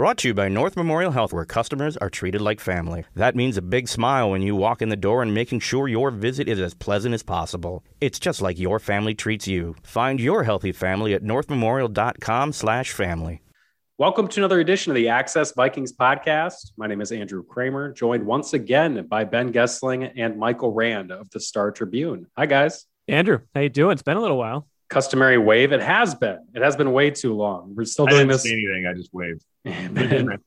Brought to you by North Memorial Health, where customers are treated like family. That means a big smile when you walk in the door and making sure your visit is as pleasant as possible. It's just like your family treats you. Find your healthy family at northmemorial.com/family. Welcome to another edition of the Access Vikings podcast. My name is Andrew Krammer, joined once again by Ben Goessling and Michael Rand of the Star Tribune. Hi, guys. Andrew, how you doing? It's been a little while. Customary wave. It has been. It has been way too long. We're still doing this. anything. I just waved. Ben,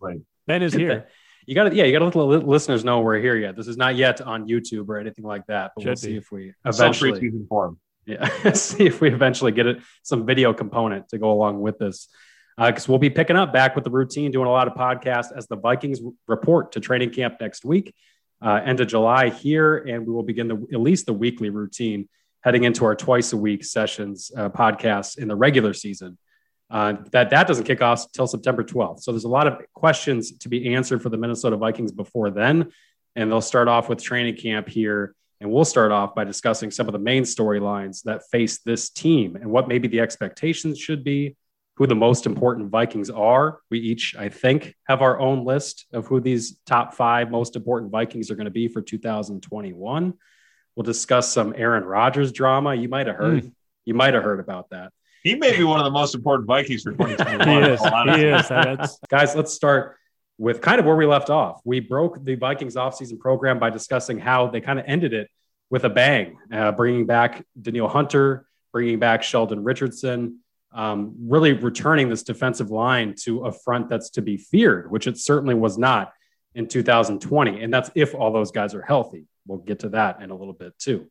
Ben is here. you got to, yeah, you got to let the listeners know we're here yet. This is not yet on YouTube or anything like that, but we'll Should see if we eventually, preseason form. yeah, see if we eventually get it some video component to go along with this. Because we'll be picking up back with the routine, doing a lot of podcasts as the Vikings report to training camp next week, uh, end of July here, and we will begin the at least the weekly routine heading into our twice a week sessions uh, podcasts in the regular season. Uh, that that doesn't kick off till September 12th. So there's a lot of questions to be answered for the Minnesota Vikings before then, and they'll start off with training camp here. And we'll start off by discussing some of the main storylines that face this team and what maybe the expectations should be, who the most important Vikings are. We each, I think, have our own list of who these top five most important Vikings are going to be for 2021. We'll discuss some Aaron Rodgers drama. You might have heard. You might have heard about that. He may be one of the most important Vikings for He 2021. is. in. He is. That's Guys, let's start with kind of where we left off. We broke the Vikings offseason program by discussing how they kind of ended it with a bang, uh, bringing back Danielle Hunter, bringing back Sheldon Richardson, um, really returning this defensive line to a front that's to be feared, which it certainly was not in 2020. And that's if all those guys are healthy. We'll get to that in a little bit too.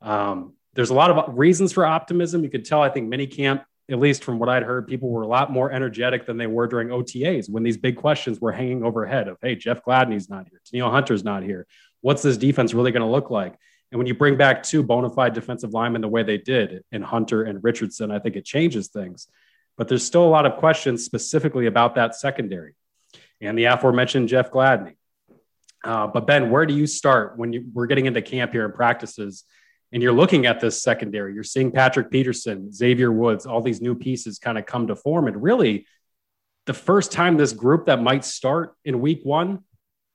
Um, there's a lot of reasons for optimism. You could tell, I think, minicamp at least from what I'd heard, people were a lot more energetic than they were during OTAs when these big questions were hanging overhead of, hey, Jeff Gladney's not here. Neil Hunter's not here. What's this defense really going to look like? And when you bring back two bona fide defensive linemen the way they did in Hunter and Richardson, I think it changes things. But there's still a lot of questions specifically about that secondary and the aforementioned Jeff Gladney. Uh, but Ben, where do you start when you, we're getting into camp here and practices and you're looking at this secondary? You're seeing Patrick Peterson, Xavier Woods, all these new pieces kind of come to form. And really, the first time this group that might start in week one,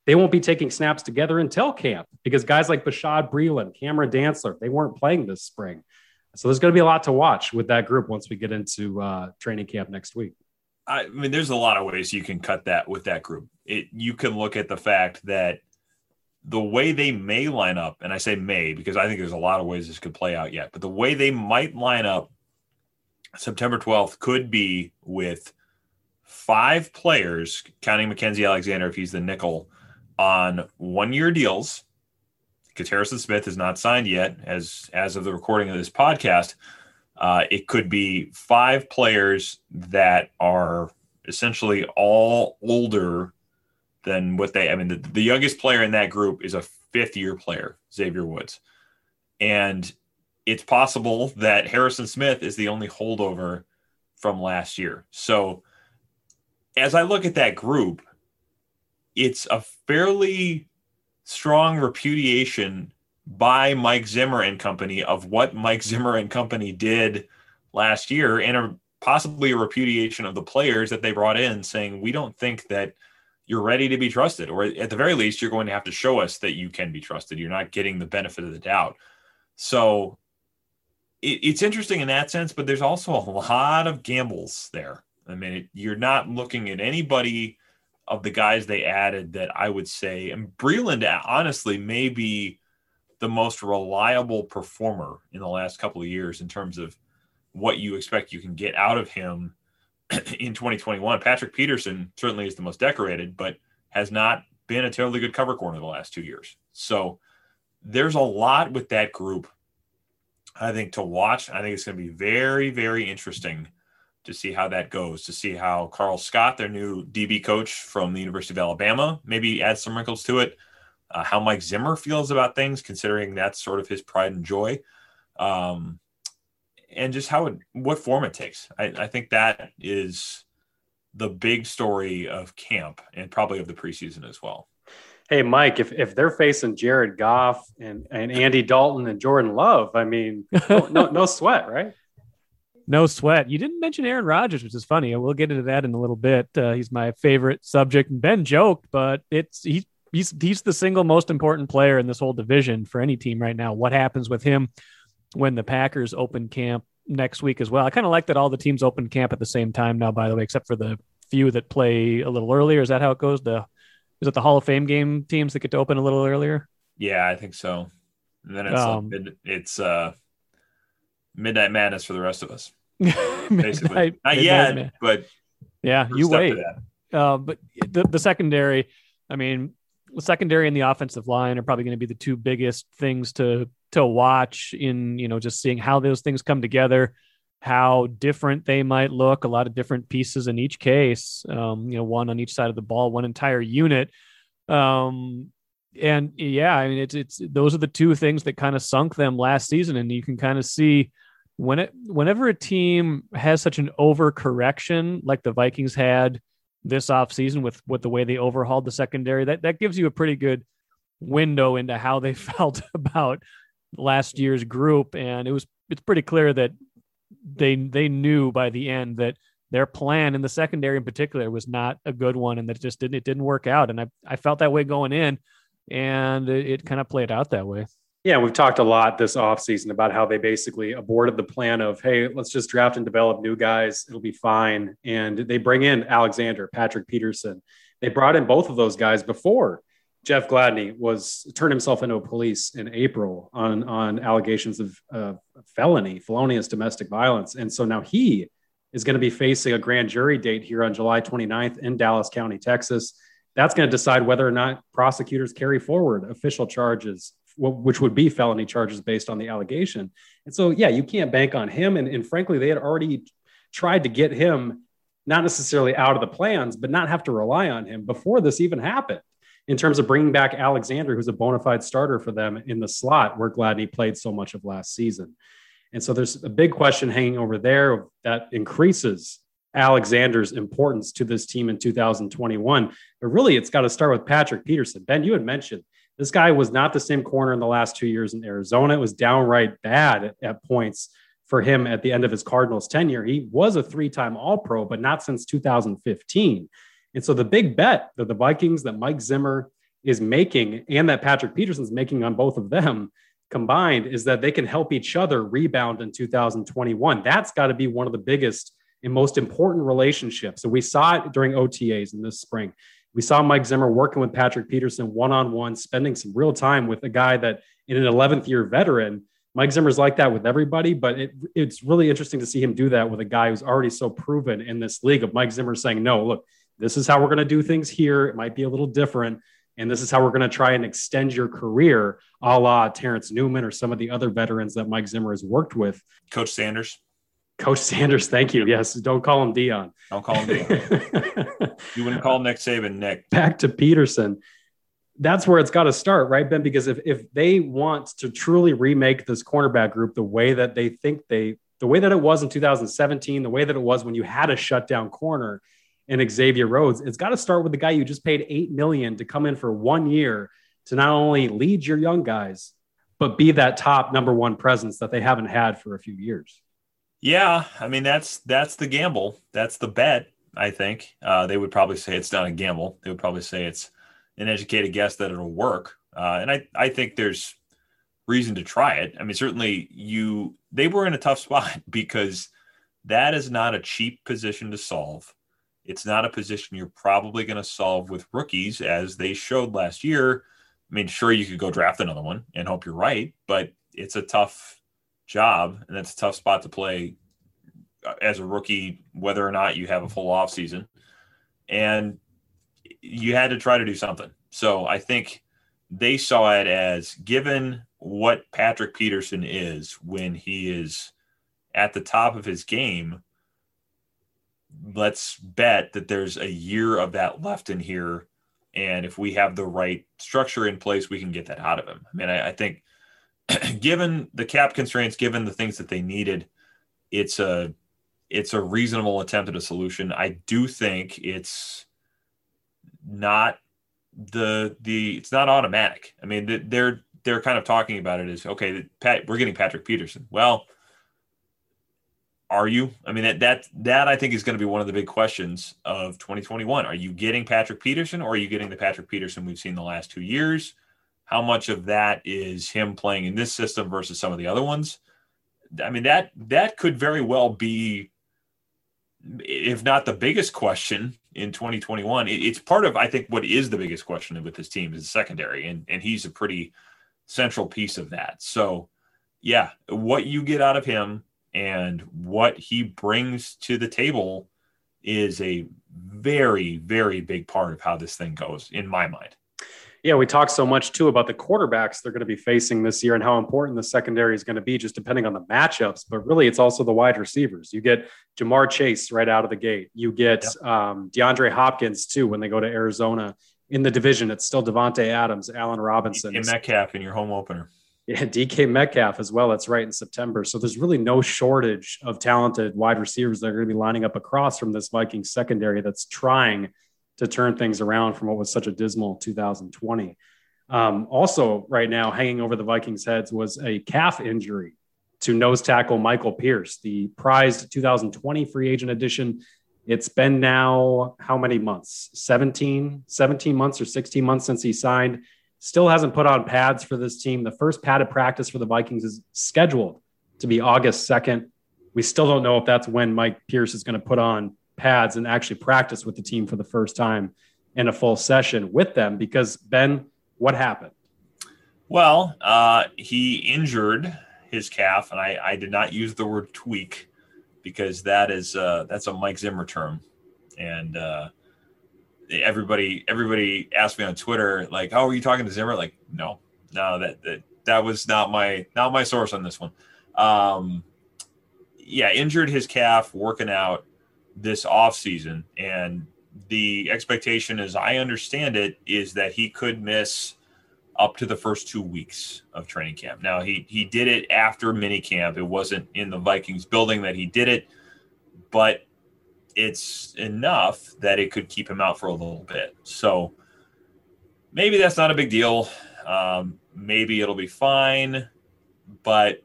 they won't be taking snaps together until camp because guys like Bashad Breeland, Cameron Dantzler, they weren't playing this spring. So there's going to be a lot to watch with that group once we get into uh, training camp next week. I mean, there's a lot of ways you can cut that with that group. It you can look at the fact that the way they may line up, and I say may because I think there's a lot of ways this could play out yet, but the way they might line up September 12th could be with five players, counting Mackensie Alexander if he's the nickel, on one year deals. Because Harrison Smith is not signed yet, as as of the recording of this podcast. Uh, it could be five players that are essentially all older than what they. I mean, the, the youngest player in that group is a fifth year player, Xavier Woods, and it's possible that Harrison Smith is the only holdover from last year. So, as I look at that group, it's a fairly strong repudiation by Mike Zimmer and company of what Mike Zimmer and company did last year, and a, possibly a repudiation of the players that they brought in, saying we don't think that you're ready to be trusted, or at the very least, you're going to have to show us that you can be trusted. You're not getting the benefit of the doubt. So it, it's interesting in that sense, but there's also a lot of gambles there. I mean, it, you're not looking at anybody of the guys they added that I would say, and Breeland honestly may be the most reliable performer in the last couple of years in terms of what you expect you can get out of him in 2021. Patrick Peterson certainly is the most decorated, but has not been a terribly good cover corner the last two years. So there's a lot with that group, I think, to watch. I think it's going to be very, very interesting to see how that goes, to see how Karl Scott, their new DB coach from the University of Alabama, maybe adds some wrinkles to it. Uh, how Mike Zimmer feels about things, considering that's sort of his pride and joy, um, and just how it, what form it takes. I, I think that is the big story of camp and probably of the preseason as well. Hey, Mike, if, if they're facing Jared Goff and, and Andy Dalton and Jordan Love, I mean, no, no, no sweat, right? No sweat. You didn't mention Aaron Rodgers, which is funny. We'll get into that in a little bit. Uh, he's my favorite subject. Ben joked, but it's he's he's he's the single most important player in this whole division for any team right now. What happens with him when the Packers open camp next week as well? I kind of like that all the teams open camp at the same time now. By the way, except for the few that play a little earlier. Is that how it goes? The is it the Hall of Fame game teams that get to open a little earlier? Yeah, I think so. And then it's um, like mid, it's uh midnight madness for the rest of us. Basically, not yet, but yeah, you wait. Uh, but the, the secondary, I mean, secondary and the offensive line are probably going to be the two biggest things to to watch in you know just seeing how those things come together how different they might look a lot of different pieces in each case um, you know one on each side of the ball one entire unit. Um, and yeah i mean it's it's those are the two things that kind of sunk them last season and you can kind of see when it whenever a team has such an overcorrection like the vikings had this offseason with with the way they overhauled the secondary that that gives you a pretty good window into how they felt about last year's group and it was it's pretty clear that they they knew by the end that their plan in the secondary in particular was not a good one and that just didn't it didn't work out and I I felt that way going in and it, it kind of played out that way. Yeah, we've talked a lot this offseason about how they basically aborted the plan of, hey, let's just draft and develop new guys. It'll be fine. And they bring in Alexander, Patrick Peterson. They brought in both of those guys before Jeff Gladney was turned himself into a police in April on, on allegations of uh, felony, felonious domestic violence. And so now he is going to be facing a grand jury date here on July 29th in Dallas County, Texas. That's going to decide whether or not prosecutors carry forward official charges which would be felony charges based on the allegation. And so, yeah, you can't bank on him. And, and frankly, they had already tried to get him not necessarily out of the plans, but not have to rely on him before this even happened. In terms of bringing back Alexander, who's a bona fide starter for them in the slot where Gladney played so much of last season. And so there's a big question hanging over there that increases Alexander's importance to this team in 2021. But really, it's got to start with Patrick Peterson. Ben, you had mentioned this guy was not the same corner in the last two years in Arizona. It was downright bad at, at points for him at the end of his Cardinals tenure. He was a three time All Pro, but not since 2015. And so the big bet that the Vikings, that Mike Zimmer is making, and that Patrick Peterson's making on both of them combined is that they can help each other rebound in 2021. That's got to be one of the biggest and most important relationships. So we saw it during OTAs in this spring. We saw Mike Zimmer working with Patrick Peterson one on one, spending some real time with a guy that, in an 11th year veteran, Mike Zimmer's like that with everybody, but it, it's really interesting to see him do that with a guy who's already so proven in this league. Of Mike Zimmer saying, "No, look, this is how we're going to do things here. It might be a little different, and this is how we're going to try and extend your career, a la Terrence Newman or some of the other veterans that Mike Zimmer has worked with." Coach Sanders. Coach Sanders, thank you. Yes, don't call him Deion. Don't call him Deion. you wouldn't call Nick Saban Nick. Back to Peterson. That's where it's got to start, right, Ben? Because if if they want to truly remake this cornerback group the way that they think they, the way that it was in 2017, the way that it was when you had a shutdown corner in Xavier Rhodes, it's got to start with the guy you just paid eight million to come in for one year to not only lead your young guys, but be that top number one presence that they haven't had for a few years. Yeah, I mean that's that's the gamble. That's the bet. I think uh, they would probably say it's not a gamble. They would probably say it's an educated guess that it'll work. Uh, and I I think there's reason to try it. I mean, certainly you they were in a tough spot because that is not a cheap position to solve. It's not a position you're probably going to solve with rookies, as they showed last year. I mean, sure, you could go draft another one and hope you're right, but it's a tough job, and that's a tough spot to play uh, as a rookie, whether or not you have a full off season. And you had to try to do something. So I think they saw it as given what Patrick Peterson is when he is at the top of his game, let's bet that there's a year of that left in here. And if we have the right structure in place, we can get that out of him. I mean, I, I think given the cap constraints, given the things that they needed, it's a it's a reasonable attempt at a solution. I do think it's not the the it's not automatic. I mean, they're they're kind of talking about it as okay, Pat, we're getting Patrick Peterson. Well, are you? I mean, that that that I think is going to be one of the big questions of 2021. Are you getting Patrick Peterson, or are you getting the Patrick Peterson we've seen the last two years? How much of that is him playing in this system versus some of the other ones? I mean, that that could very well be, if not the biggest question in 2021. It, it's part of, I think, what is the biggest question with this team is the secondary, and and he's a pretty central piece of that. So, yeah, what you get out of him and what he brings to the table is a very very big part of how this thing goes in my mind yeah we talked so much too about the quarterbacks they're going to be facing this year and how important the secondary is going to be just depending on the matchups but really it's also the wide receivers you get ja'marr chase right out of the gate you get yep. um, deandre hopkins too when they go to arizona in the division it's still Davante adams allen robinson and metcalf in your home opener yeah, DK Metcalf as well. That's right in September. So there's really no shortage of talented wide receivers that are going to be lining up across from this Vikings secondary that's trying to turn things around from what was such a dismal 2020. Um, also, right now, hanging over the Vikings' heads was a calf injury to nose tackle Michael Pierce, the prized 2020 free agent edition. It's been now how many months? 17, 17 months or 16 months since he signed still hasn't put on pads for this team. The first padded practice for the Vikings is scheduled to be August 2nd. We still don't know if that's when Mike Pierce is going to put on pads and actually practice with the team for the first time in a full session with them because Ben, what happened? Well, uh, he injured his calf, and I, I, did not use the word tweak because that is uh, that's a Mike Zimmer term, and uh, everybody everybody asked me on Twitter like, "Oh, are you talking to Zimmer?" Like, no, no, that that that was not my not my source on this one. Um, yeah, injured his calf working out this off season, and the expectation, as I understand it, is that he could miss up to the first two weeks of training camp. Now he he did it after mini camp. It wasn't in the Vikings building that he did it, but it's enough that it could keep him out for a little bit. So maybe that's not a big deal. Um, maybe it'll be fine, but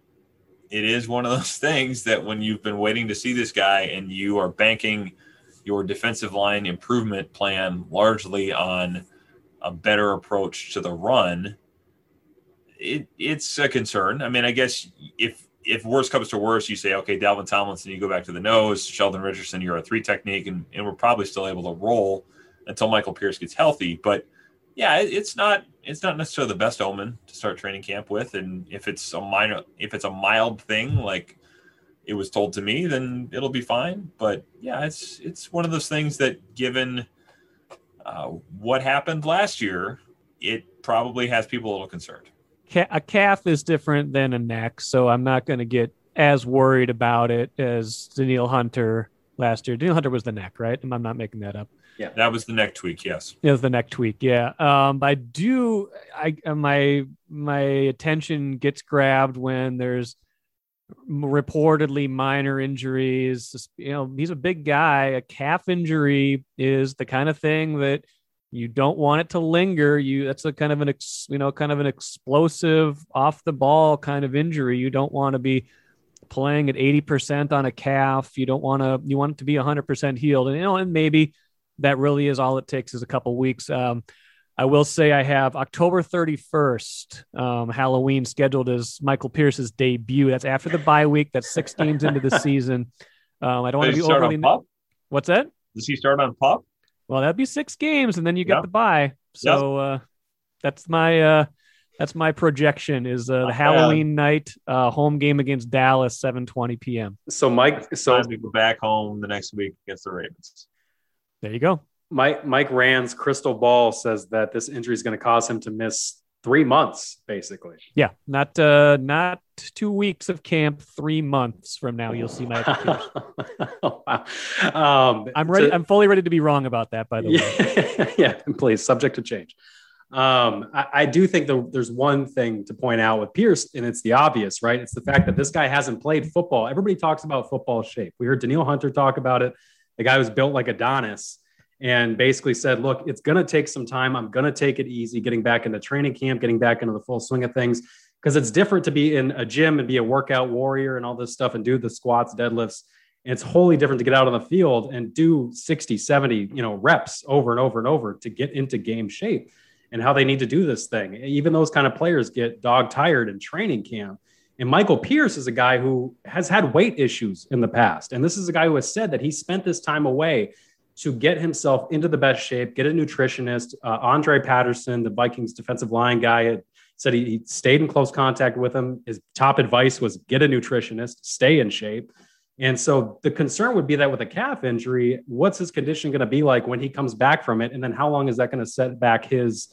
it is one of those things that when you've been waiting to see this guy and you are banking your defensive line improvement plan largely on a better approach to the run, it, it's a concern. I mean, I guess if if worse comes to worse, you say, okay, Dalvin Tomlinson, you go back to the nose, Sheldon Richardson, you're a three technique, and, and we're probably still able to roll until Michael Pierce gets healthy. But yeah, it's not it's not necessarily the best omen to start training camp with. And if it's a minor if it's a mild thing like it was told to me, then it'll be fine. But yeah, it's it's one of those things that given uh, what happened last year, it probably has people a little concerned a calf is different than a neck, so I'm not going to get as worried about it as Danielle Hunter last year. Danielle Hunter was the neck, right? I'm not making that up. Yeah, that was the neck tweak. Yes, it was the neck tweak. Yeah. Um, I do. I my my attention gets grabbed when there's reportedly minor injuries. You know, he's a big guy. A calf injury is the kind of thing that you don't want it to linger you that's a kind of an ex, you know kind of an explosive off the ball kind of injury you don't want to be playing at 80% on a calf you don't want to you want it to be 100% healed and you know and maybe that really is all it takes is a couple weeks um, I will say I have October 31st, um, Halloween scheduled as Michael Pierce's debut. That's after the bye week. That's six games into the season. Um, I don't want to be overly. What's that? Does he start on pop? Well, that'd be six games, and then you get the bye. So uh, that's my uh, that's my projection is uh, the Halloween night uh, home game against Dallas, seven twenty p.m. So Mike, so we go back home the next week against the Ravens. There you go. Mike Mike Rand's crystal ball says that this injury is going to cause him to miss three months, basically. Yeah, not uh, not two weeks of camp. Three months from now, you'll see my wow. um, I'm ready. To, I'm fully ready to be wrong about that. By the yeah, way, yeah, please, subject to change. Um, I, I, do think the, there's one thing to point out with Pierce, and it's the obvious, right? It's the fact that this guy hasn't played football. Everybody talks about football shape. We heard Danielle Hunter talk about it. The guy was built like Adonis and basically said, look, it's going to take some time. I'm going to take it easy, getting back into training camp, getting back into the full swing of things, because it's different to be in a gym and be a workout warrior and all this stuff and do the squats, deadlifts, And it's wholly different to get out on the field and do 60, 70, you know, reps over and over and over to get into game shape and how they need to do this thing. Even those kind of players get dog tired in training camp. And Michael Pierce is a guy who has had weight issues in the past. And this is a guy who has said that he spent this time away to get himself into the best shape, get a nutritionist. Uh, Andre Patterson, the Vikings defensive line guy, said he, he stayed in close contact with him. His top advice was get a nutritionist, stay in shape. And so the concern would be that with a calf injury, what's his condition going to be like when he comes back from it? And then how long is that going to set back his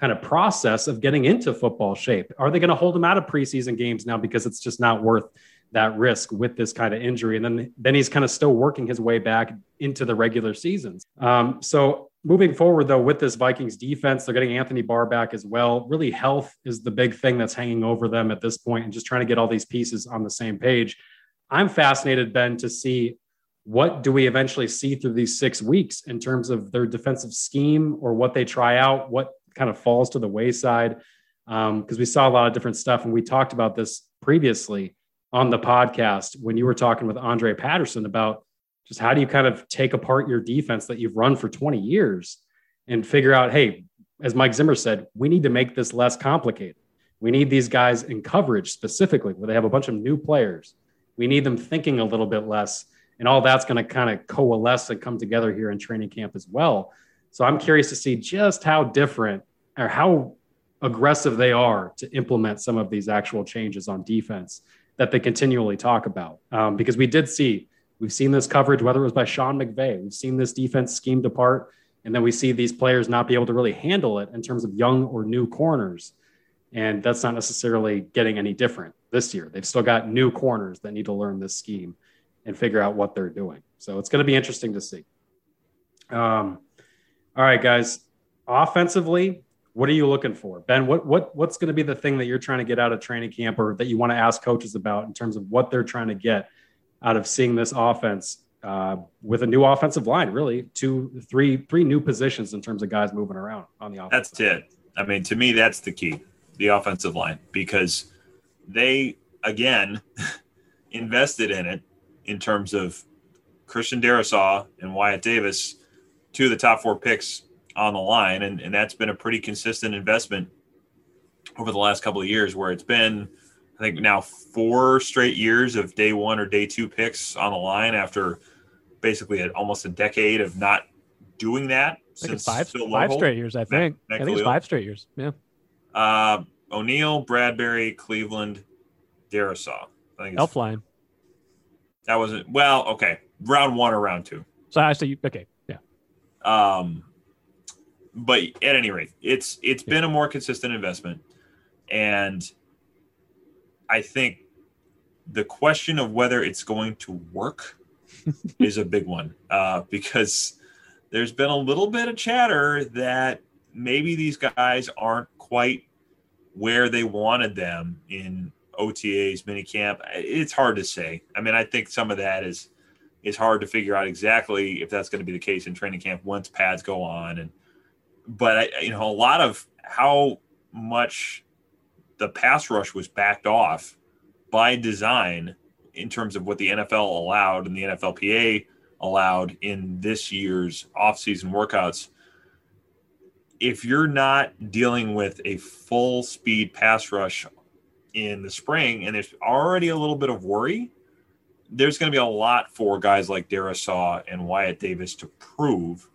kind of process of getting into football shape? Are they going to hold him out of preseason games now because it's just not worth that risk with this kind of injury? And then, then he's kind of still working his way back into the regular seasons. Um, so moving forward, though, with this Vikings defense, they're getting Anthony Barr back as well. Really, health is the big thing that's hanging over them at this point and just trying to get all these pieces on the same page. I'm fascinated, Ben, to see what do we eventually see through these six weeks in terms of their defensive scheme or what they try out, what kind of falls to the wayside. Because um, we saw a lot of different stuff, and we talked about this previously on the podcast when you were talking with Andre Patterson about just how do you kind of take apart your defense that you've run for 20 years and figure out, hey, as Mike Zimmer said, we need to make this less complicated. We need these guys in coverage specifically, where they have a bunch of new players we need them thinking a little bit less. And all that's going to kind of coalesce and come together here in training camp as well. So I'm curious to see just how different or how aggressive they are to implement some of these actual changes on defense that they continually talk about. Um, because we did see, we've seen this coverage, whether it was by Sean McVay, we've seen this defense schemed apart. And then we see these players not be able to really handle it in terms of young or new corners. And that's not necessarily getting any different this year. They've still got new corners that need to learn this scheme and figure out what they're doing. So it's going to be interesting to see. Um, all right, guys. Offensively, what are you looking for, Ben? What what what's going to be the thing that you're trying to get out of training camp, or that you want to ask coaches about in terms of what they're trying to get out of seeing this offense uh, with a new offensive line? Really, two, three, three new positions in terms of guys moving around on the offense. That's it. I mean, to me, that's the key, the offensive line, because they again invested in it in terms of Christian Darrisaw and Wyatt Davis, two of the top four picks on the line, and, and that's been a pretty consistent investment over the last couple of years, where it's been, I think, now four straight years of day one or day two picks on the line after basically a, almost a decade of not doing that. since five, five straight years, I think. Mac, I think it's five straight years. Yeah. Uh, O'Neill, Bradbury, Cleveland, Darrisaw. I think Elflein. That wasn't well. Okay, round one or round two. So I say okay. Um, but at any rate, it's it's been a more consistent investment, and I think the question of whether it's going to work is a big one uh, because there's been a little bit of chatter that maybe these guys aren't quite where they wanted them in OTAs, minicamp. It's hard to say. I mean, I think some of that is is hard to figure out exactly if that's going to be the case in training camp once pads go on. And but I, you know, a lot of how much the pass rush was backed off by design in terms of what the NFL allowed and the NFLPA allowed in this year's offseason workouts if you're not dealing with a full speed pass rush in the spring and there's already a little bit of worry, there's going to be a lot for guys like Darrisaw and Wyatt Davis to prove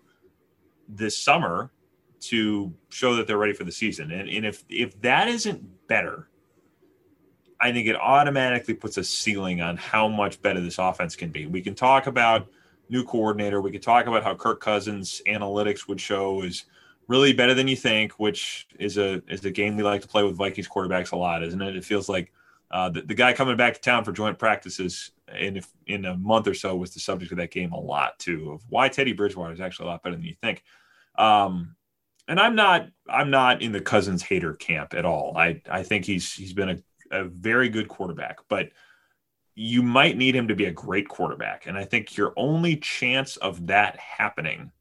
this summer to show that they're ready for the season. And, and if if that isn't better, I think it automatically puts a ceiling on how much better this offense can be. We can talk about new coordinator. We can talk about how Kirk Cousins analytics would show is really better than you think, which is a is a game we like to play with Vikings quarterbacks a lot, isn't it? It feels like uh, the, the guy coming back to town for joint practices in in a month or so was the subject of that game a lot too. Of why Teddy Bridgewater is actually a lot better than you think. Um, and I'm not I'm not in the Cousins hater camp at all. I I think he's he's been a, a very good quarterback, but you might need him to be a great quarterback. And I think your only chance of that happening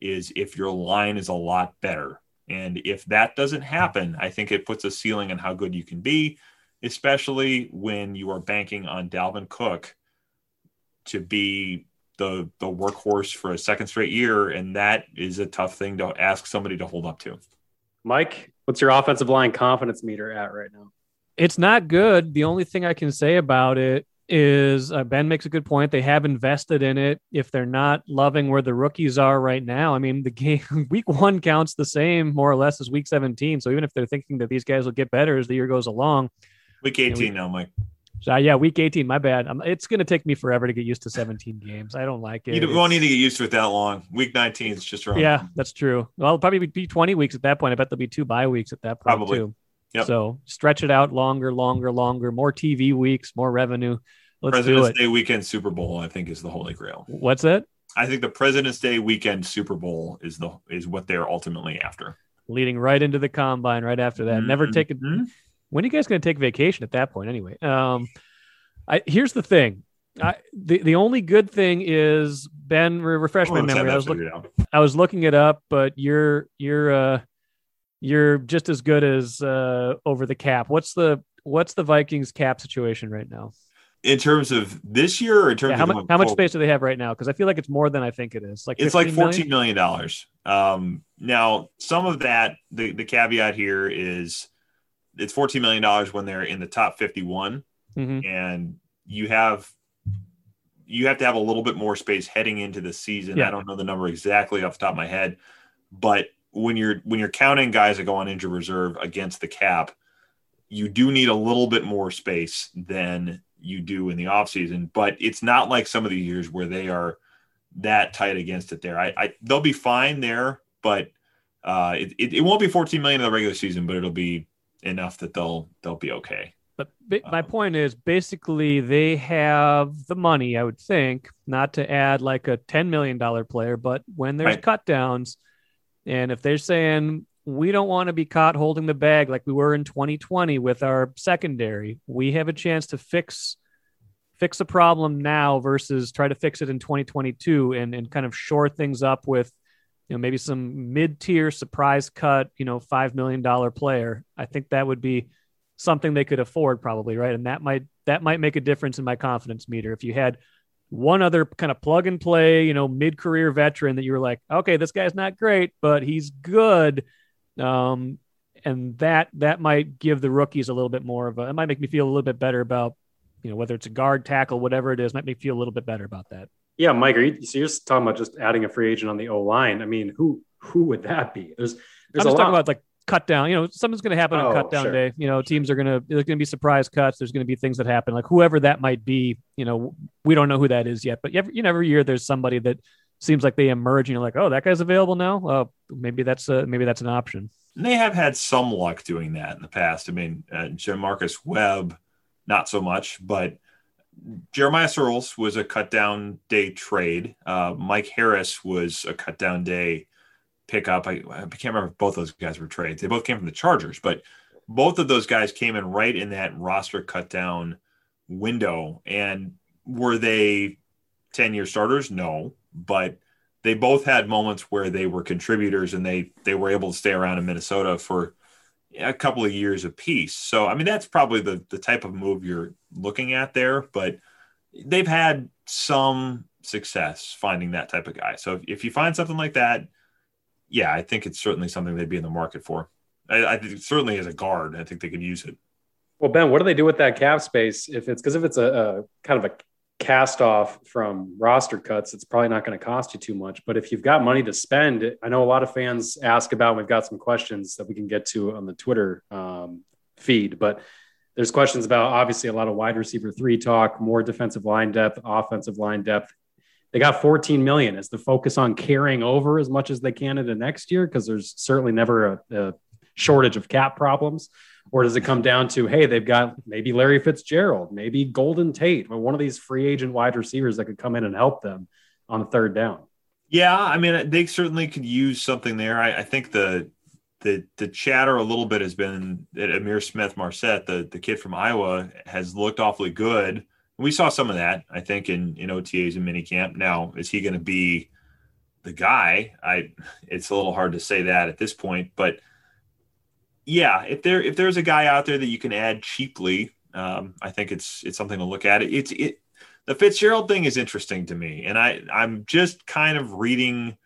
is if your line is a lot better. And if that doesn't happen, I think it puts a ceiling on how good you can be, especially when you are banking on Dalvin Cook to be the the workhorse for a second straight year, and that is a tough thing to ask somebody to hold up to. Mike, what's your offensive line confidence meter at right now? It's not good. The only thing I can say about it is uh, Ben makes a good point. They have invested in it. If they're not loving where the rookies are right now, I mean, the game week one counts the same more or less as week 17. So even if they're thinking that these guys will get better as the year goes along, week 18 you now, Mike. So, yeah, week 18, my bad. I'm, it's going to take me forever to get used to 17 games. I don't like it. You won't need to get used to it that long. Week 19 is just wrong. Yeah, that's true. Well, it'll probably be 20 weeks at that point. I bet there'll be two bye weeks at that point, probably. too. Yep. So stretch it out longer, longer, longer, more TV weeks, more revenue. Let's President's Day weekend Super Bowl, I think, is the holy grail. What's that? I think the President's Day weekend Super Bowl is the is what they're ultimately after. Leading right into the combine right after that. Mm-hmm. Never take it. When are you guys going to take vacation at that point? Anyway, um, I here's the thing. I, the the only good thing is Ben refresh my memory. I was looking I was looking it up, but you're you're uh you're just as good as uh over the cap. What's the what's the Vikings cap situation right now? in terms of this year or in terms yeah, how, of much, how much space do they have right now? Because I feel like it's more than I think it is. Like it's like fourteen million dollars. Um, now, some of that the the caveat here is it's fourteen million dollars when they're in the top fifty one, mm-hmm. and you have you have to have a little bit more space heading into the season. Yeah. I don't know the number exactly off the top of my head, but when you're when you're counting guys that go on injured reserve against the cap, you do need a little bit more space than you do in the offseason, but it's not like some of the years where they are that tight against it there. I, I they'll be fine there, but uh, it, it, it, won't be 14 million in the regular season, but it'll be enough that they'll they'll be okay. But my um, point is basically they have the money, I would think, not to add like a $10 million player, but when there's right. cut downs, and if they're saying we don't want to be caught holding the bag like we were in 2020 with our secondary. We have a chance to fix fix a problem now versus try to fix it in 2022 and, and kind of shore things up with you know maybe some mid-tier surprise cut you know five million dollar player i think that would be something they could afford probably right and that might that might make a difference in my confidence meter if you had one other kind of plug and play you know mid-career veteran that you were like okay this guy's not great but he's good um, and that that might give the rookies a little bit more of a. It might make me feel a little bit better about, you know, whether it's a guard, tackle, whatever it is, might make me feel a little bit better about that. Yeah, Mike, are you, so you're just talking about just adding a free agent on the O line. I mean, who who would that be? There's there's I'm just talking about like cut down. You know, something's going to happen oh, on cut down sure. day. You know, teams are going to there's going to be surprise cuts. There's going to be things that happen. Like whoever that might be. You know, we don't know who that is yet. But every, you know, every year there's somebody that seems like they emerge. And you're like, oh, that guy's available now. Oh, maybe that's a maybe that's an option. And they have had some luck doing that in the past. I mean, uh, Marcus Webb, not so much, but Jeremiah Sirles was a cut down day trade. Uh, Mike Harris was a cut down day pickup. I, I can't remember if both those guys were trades. They both came from the Chargers, but both of those guys came in right in that roster cut down window. And were they 10 year starters? No, but they both had moments where they were contributors and they they were able to stay around in Minnesota for a couple of years apiece. So I mean that's probably the the type of move you're looking at there, but they've had some success finding that type of guy. So if, if you find something like that, yeah, I think it's certainly something they'd be in the market for. I, I think certainly as a guard, I think they could use it. Well, Ben, what do they do with that cap space if it's because if it's a, a kind of a cast off from roster cuts, it's probably not going to cost you too much. But if you've got money to spend, I know a lot of fans ask about. We've got some questions that we can get to on the Twitter um, feed, but there's questions about obviously a lot of wide receiver three talk, more defensive line depth, offensive line depth. They got 14 million. Is the focus on carrying over as much as they can into next year? Because there's certainly never a, a shortage of cap problems. Or does it come down to, hey, they've got maybe Larry Fitzgerald, maybe Golden Tate, or one of these free agent wide receivers that could come in and help them on the third down? Yeah, I mean, they certainly could use something there. I, I think the the the chatter a little bit has been that Ihmir Smith-Marsette, the the kid from Iowa, has looked awfully good. We saw some of that, I think, in in OTAs and minicamp. Now, is he going to be the guy? I it's a little hard to say that at this point, but yeah, if there if there's a guy out there that you can add cheaply, um, I think it's it's something to look at. It, it's it the Fitzgerald thing is interesting to me, and I I'm just kind of reading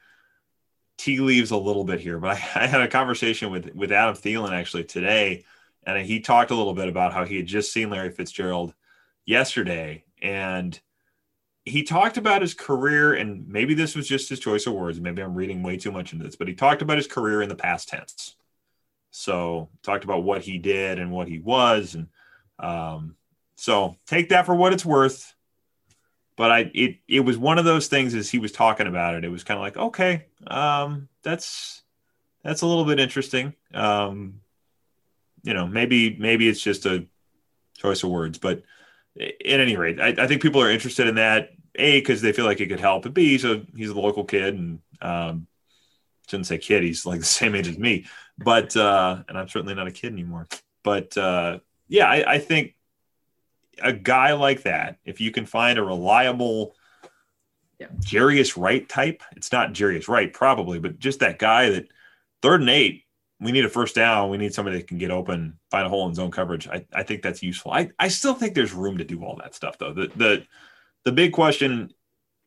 tea leaves a little bit here. But I, I had a conversation with with Adam Thielen actually today, and he talked a little bit about how he had just seen Larry Fitzgerald yesterday, and he talked about his career, and maybe this was just his choice of words. Maybe I'm reading way too much into this, but he talked about his career in the past tense. So talked about what he did and what he was, and um, so take that for what it's worth but I it it was one of those things as he was talking about it. It was kind of like, okay, um, that's that's a little bit interesting. Um, you know, maybe maybe it's just a choice of words, but at any rate, I, I think people are interested in that. A because they feel like it could help, but B he's a he's a local kid and um, shouldn't say kid. He's like the same age as me, but uh, and I'm certainly not a kid anymore. But uh, yeah, I, I think a guy like that, if you can find a reliable yeah. Jarius Wright type, it's not Jarius Wright probably, but just that guy that third and eight, we need a first down. We need somebody that can get open, find a hole in zone coverage. I, I think that's useful. I, I still think there's room to do all that stuff though. The the the big question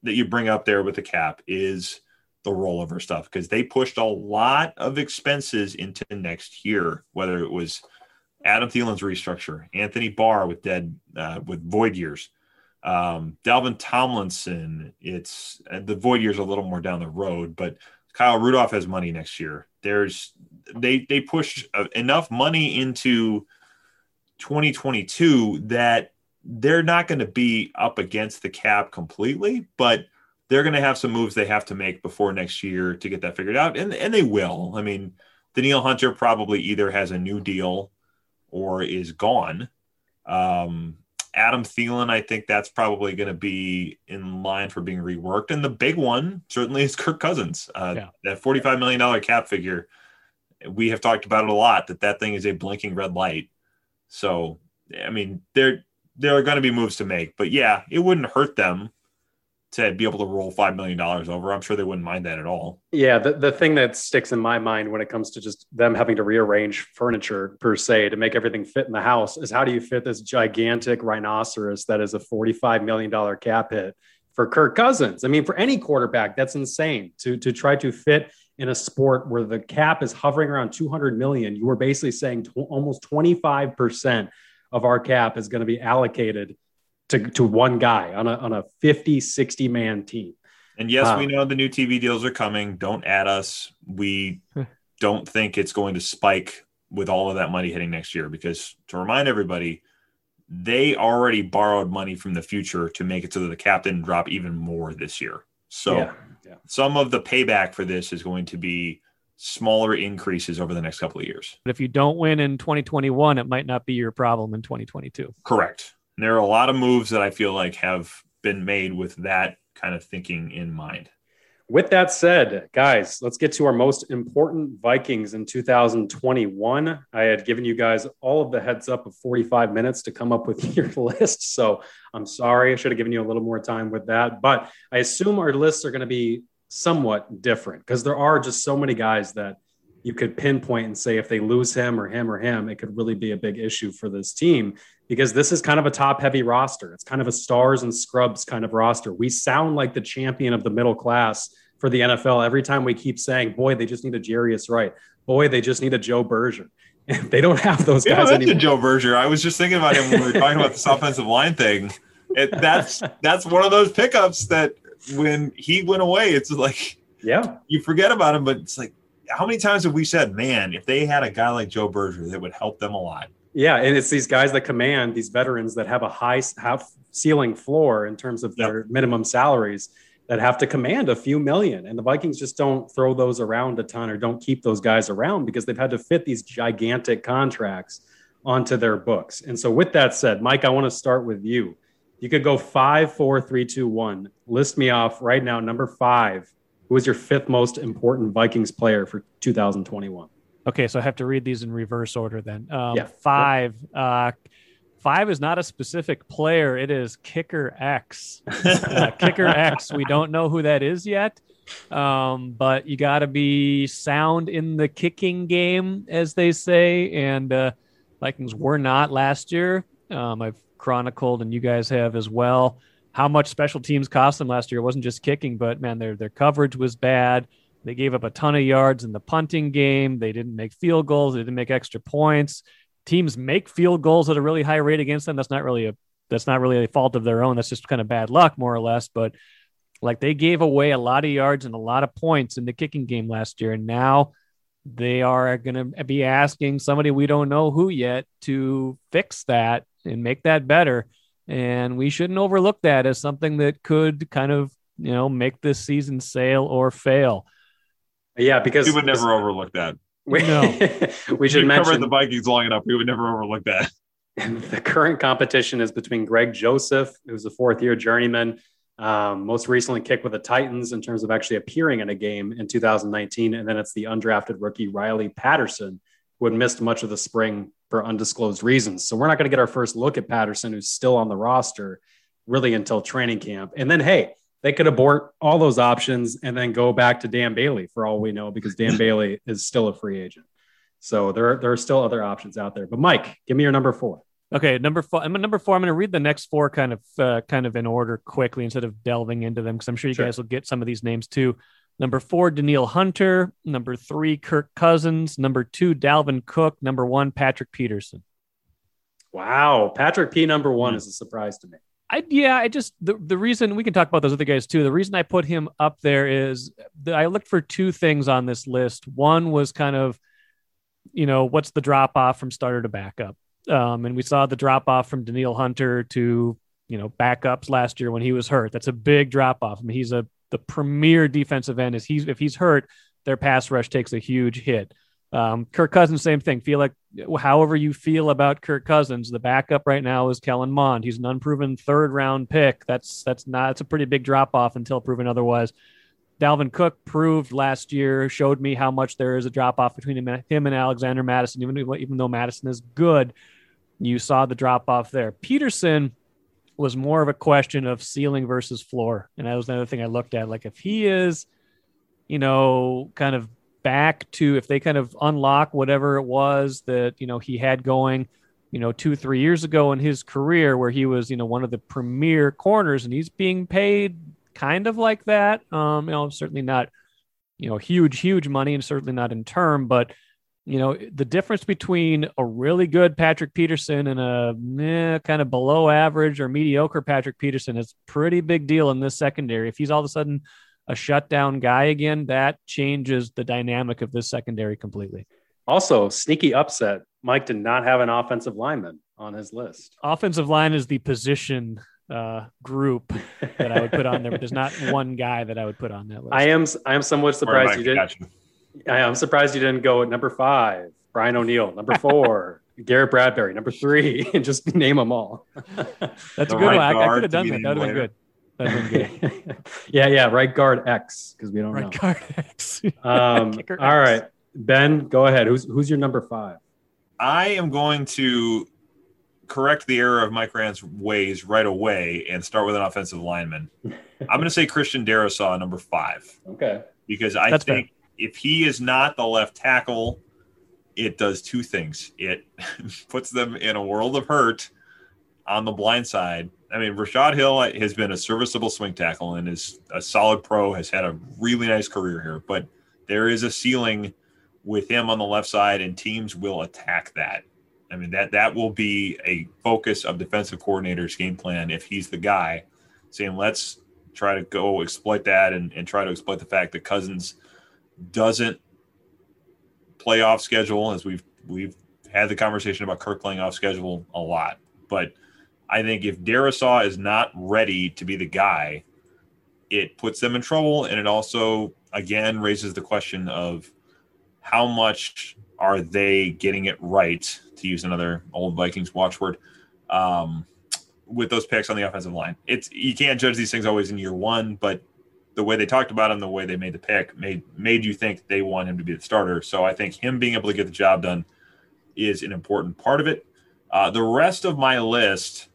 that you bring up there with the cap is the rollover stuff because they pushed a lot of expenses into next year, whether it was – Adam Thielen's restructure, Anthony Barr with dead uh, with void years, um, Dalvin Tomlinson. It's uh, the void years a little more down the road, but Kyle Rudolph has money next year. There's they they push uh, enough money into 2022 that they're not going to be up against the cap completely, but they're going to have some moves they have to make before next year to get that figured out, and and they will. I mean, Danielle Hunter probably either has a new deal or is gone. Um, Adam Thielen, I think that's probably going to be in line for being reworked. And the big one certainly is Kirk Cousins. Uh, yeah. That $45 million cap figure, we have talked about it a lot that that thing is a blinking red light. So, I mean, there, there are going to be moves to make, but yeah, it wouldn't hurt them to be able to roll $5 million over. I'm sure they wouldn't mind that at all. Yeah. The, the thing that sticks in my mind when it comes to just them having to rearrange furniture per se to make everything fit in the house is how do you fit this gigantic rhinoceros that is a $45 million cap hit for Kirk Cousins? I mean, for any quarterback, that's insane to, to try to fit in a sport where the cap is hovering around 200 million. You were basically saying t- almost 25% of our cap is going to be allocated to, to one guy on a, on a 50, 60 man team. And yes, we uh, know the new TV deals are coming. Don't add us. We hmm. don't think it's going to spike with all of that money hitting next year because to remind everybody, they already borrowed money from the future to make it so that the cap didn't drop even more this year. So yeah, yeah. some of the payback for this is going to be smaller increases over the next couple of years. But if you don't win in 2021, it might not be your problem in 2022. Correct. And there are a lot of moves that I feel like have been made with that kind of thinking in mind. With that said, guys, let's get to our most important Vikings in 2021. I had given you guys all of the heads up of 45 minutes to come up with your list. So I'm sorry. I should have given you a little more time with that. But I assume our lists are going to be somewhat different because there are just so many guys that you could pinpoint and say if they lose him or him or him, it could really be a big issue for this team because this is kind of a top heavy roster. It's kind of a stars and scrubs kind of roster. We sound like the champion of the middle class for the NFL every time we keep saying, boy, they just need a Jarius Wright. Boy, they just need a Joe Berger. they don't have those guys yeah, anymore. Joe Berger. I was just thinking about him when we were talking about this offensive line thing. It, that's that's one of those pickups that when he went away, it's like yeah, you forget about him, but it's like how many times have we said, man, if they had a guy like Joe Berger, that would help them a lot. Yeah, and it's these guys that command these veterans that have a high have ceiling floor in terms of their yep. minimum salaries that have to command a few million. And the Vikings just don't throw those around a ton or don't keep those guys around because they've had to fit these gigantic contracts onto their books. And so, with that said, Mike, I want to start with you. You could go five, four, three, two, one. List me off right now. Number five. Who is your fifth most important Vikings player for 2021? Okay, so I have to read these in reverse order then. Um, yeah. Five. Uh, five is not a specific player. It is Kicker X. uh, Kicker X. We don't know who that is yet, um, but you got to be sound in the kicking game, as they say. And uh, Vikings were not last year. Um, I've chronicled, and you guys have as well, how much special teams cost them last year. It wasn't just kicking, but man, their their coverage was bad. They gave up a ton of yards in the punting game. They didn't make field goals. They didn't make extra points. Teams make field goals at a really high rate against them. That's not really a that's not really a fault of their own. That's just kind of bad luck, more or less. But like they gave away a lot of yards and a lot of points in the kicking game last year, and now they are going to be asking somebody we don't know who yet to fix that and make that better. And we shouldn't overlook that as something that could kind of, you know, make this season sail or fail. Yeah, because we would never overlook that. We, No. we should We've mention covered the Vikings long enough. We would never overlook that. the current competition is between Greg Joseph, who's a fourth year journeyman, um, most recently kicked with the Titans in terms of actually appearing in a game in 2019. And then it's the undrafted rookie Riley Patterson, who had missed much of the spring for undisclosed reasons. So we're not going to get our first look at Patterson, who's still on the roster really until training camp. And then, hey, they could abort all those options and then go back to Dan Bailey for all we know, because Dan Bailey is still a free agent. So there, there are still other options out there. But Mike, give me your number four. Okay, number four. I'm number four. I'm going to read the next four kind of uh, kind of in order quickly instead of delving into them because I'm sure you Sure. guys will get some of these names too. Number four, Danielle Hunter. Number three, Kirk Cousins. Number two, Dalvin Cook. Number one, Patrick Peterson. Wow, Patrick P number one is a surprise to me. I yeah, I just the the reason we can talk about those other guys too. The reason I put him up there is I looked for two things on this list. One was kind of, you know, what's the drop off from starter to backup, um, and we saw the drop off from Danielle Hunter to you know backups last year when he was hurt. That's a big drop off. I mean, he's a the premier defensive end. Is he's if he's hurt, their pass rush takes a huge hit. Um, Kirk Cousins, same thing. Feel like however you feel about Kirk Cousins, the backup right now is Kellen Mond. He's an unproven third round pick. That's that's not it's a pretty big drop off until proven otherwise. Dalvin Cook proved last year, showed me how much there is a drop off between him, him and Alexander Mattison. Even even though Mattison is good, you saw the drop off there. Peterson was more of a question of ceiling versus floor, and that was another thing I looked at. Like if he is, you know, kind of back to if they kind of unlock whatever it was that you know he had going you know two three years ago in his career where he was you know one of the premier corners and he's being paid kind of like that um you know certainly not you know huge huge money and certainly not in term but you know the difference between a really good Patrick Peterson and a eh, kind of below average or mediocre Patrick Peterson is pretty big deal in this secondary if he's all of a sudden a shutdown guy again, that changes the dynamic of this secondary completely. Also, sneaky upset. Mike did not have an offensive lineman on his list. Offensive line is the position uh, group that I would put on there, but there's not one guy that I would put on that list. I am I am somewhat surprised you didn't. Gotcha. I am surprised you didn't go at number five, Brian O'Neill, number four, Garrett Bradbury, number three, and just name them all. That's a good right one. I, I could have done that. That would have been good. That would have been good. yeah, yeah, right guard X because we don't right know. guard X. Um, Kicker all X. right, Ben, go ahead. Who's who's your number five? I am going to correct the error of Mike Rand's ways right away and start with an offensive lineman. I'm going to say Christian Darrisaw, number five, Okay. because I That's think if he is not the left tackle, it does two things. It puts them in a world of hurt on the blind side. I mean, Rashod Hill has been a serviceable swing tackle and is a solid pro, has had a really nice career here, but there is a ceiling with him on the left side, and teams will attack that. I mean, that that will be a focus of defensive coordinators' game plan if he's the guy, saying let's try to go exploit that and, and try to exploit the fact that Cousins doesn't play off schedule, as we've we've had the conversation about Kirk playing off schedule a lot. But I think if Darrisaw is not ready to be the guy, it puts them in trouble, and it also again raises the question of how much are they getting it right to use another old Vikings watchword um, with those picks on the offensive line. It's you can't judge these things always in year one, but the way they talked about him, the way they made the pick, made made you think they want him to be the starter. So I think him being able to get the job done is an important part of it. Uh, the rest of my list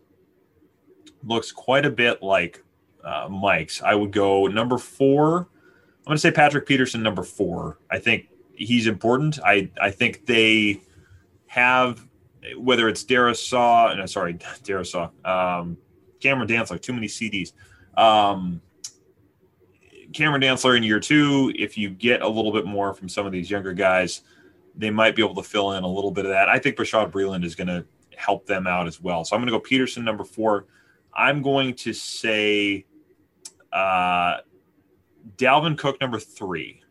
looks quite a bit like uh, Mike's. I would go number four. I'm going to say Patrick Peterson, number four. I think he's important. I I think they have whether it's Darrisaw, no, sorry, Darrisaw, um, Cameron Dantzler, too many CDs. Um, Cameron Dantzler in year two, if you get a little bit more from some of these younger guys, they might be able to fill in a little bit of that. I think Bashaud Breeland is going to help them out as well. So I'm going to go Peterson number four. I'm going to say uh, Dalvin Cook number three.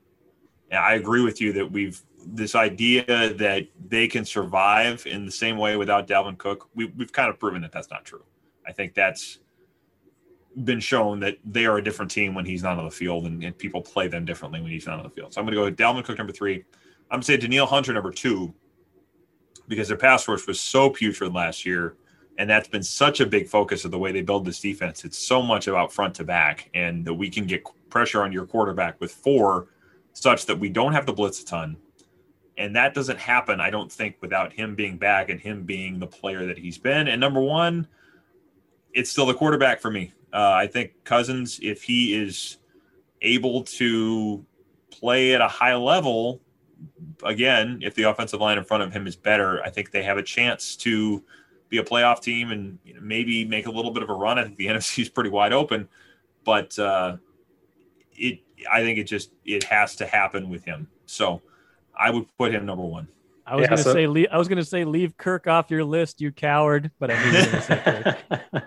And I agree with you that we've this idea that they can survive in the same way without Dalvin Cook. We, we've kind of proven that that's not true. I think that's been shown that they are a different team when he's not on the field, and, and people play them differently when he's not on the field. So I'm going to go with Dalvin Cook number three. I'm going to say Danielle Hunter number two because their pass rush was so putrid last year, and that's been such a big focus of the way they build this defense. It's so much about front to back, and that we can get pressure on your quarterback with four, such that we don't have to blitz a ton. And that doesn't happen, I don't think, without him being back and him being the player that he's been. And number one, it's still the quarterback for me. Uh, I think Cousins, if he is able to play at a high level, again, if the offensive line in front of him is better, I think they have a chance to be a playoff team and maybe make a little bit of a run. I think the NFC is pretty wide open, but uh, it I think it just it has to happen with him. So I would put him number one. I was yeah, gonna so, say I was gonna say leave Kirk off your list, you coward. But I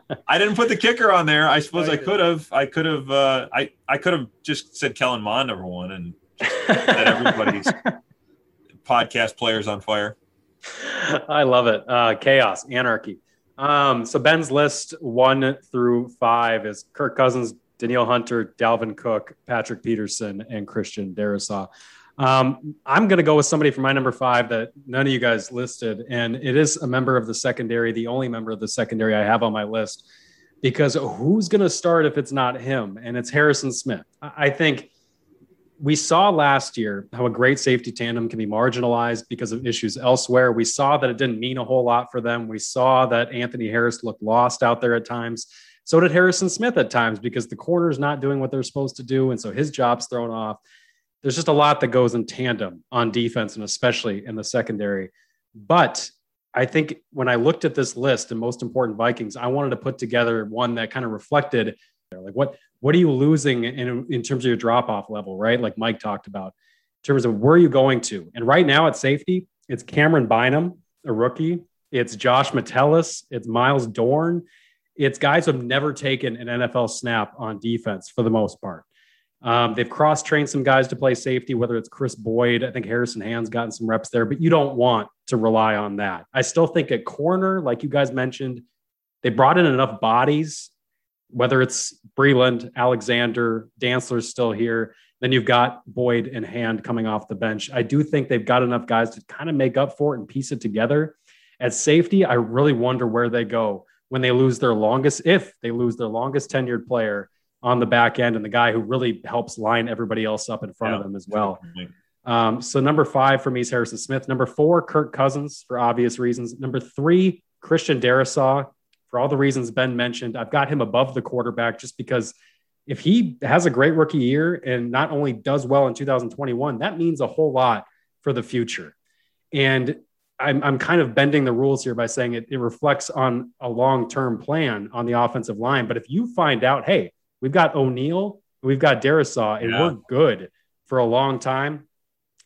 I didn't put the kicker on there. I suppose I could have. I could have. Uh, I I could have just said Kellen Mond number one and set everybody's podcast players on fire. I love it. Uh, chaos, anarchy. Um, so Ben's list one through five is Kirk Cousins, Danielle Hunter, Dalvin Cook, Patrick Peterson, and Christian Darrisaw. Um, I'm going to go with somebody for my number five that none of you guys listed, and it is a member of the secondary, the only member of the secondary I have on my list. Because who's going to start if it's not him? And it's Harrison Smith. I think we saw last year how a great safety tandem can be marginalized because of issues elsewhere. We saw that it didn't mean a whole lot for them. We saw that Anthony Harris looked lost out there at times. So did Harrison Smith at times because the corner's not doing what they're supposed to do. And so his job's thrown off there's just a lot that goes in tandem on defense and especially in the secondary. But I think when I looked at this list and most important Vikings, I wanted to put together one that kind of reflected like what what are you losing in, in terms of your drop off level, right? Like Mike talked about in terms of where are you going to. And right now at safety, it's Camryn Bynum, a rookie. It's Josh Metellus. It's Myles Dorn. It's guys who have never taken an NFL snap on defense for the most part. Um, they've cross trained some guys to play safety, whether it's Kris Boyd. I think Harrison Hand's gotten some reps there, but you don't want to rely on that. I still think at corner, like you guys mentioned, they brought in enough bodies, whether it's Breeland, Alexander, Dantzler's still here. Then you've got Boyd and Hand coming off the bench. I do think they've got enough guys to kind of make up for it and piece it together. At safety, I really wonder where they go when they lose their longest, if they lose their longest tenured player on the back end and the guy who really helps line everybody else up in front yeah, of them as well. Um, so number five for me is Harrison Smith. Number four, Kirk Cousins for obvious reasons. Number three, Christian Darrisaw for all the reasons Ben mentioned. I've got him above the quarterback just because if he has a great rookie year and not only does well in 2021, that means a whole lot for the future. And I'm, I'm kind of bending the rules here by saying it, it reflects on a long term plan on the offensive line. But if you find out, hey, We've got O'Neill, we've got Darrisaw, and yeah. we're good for a long time.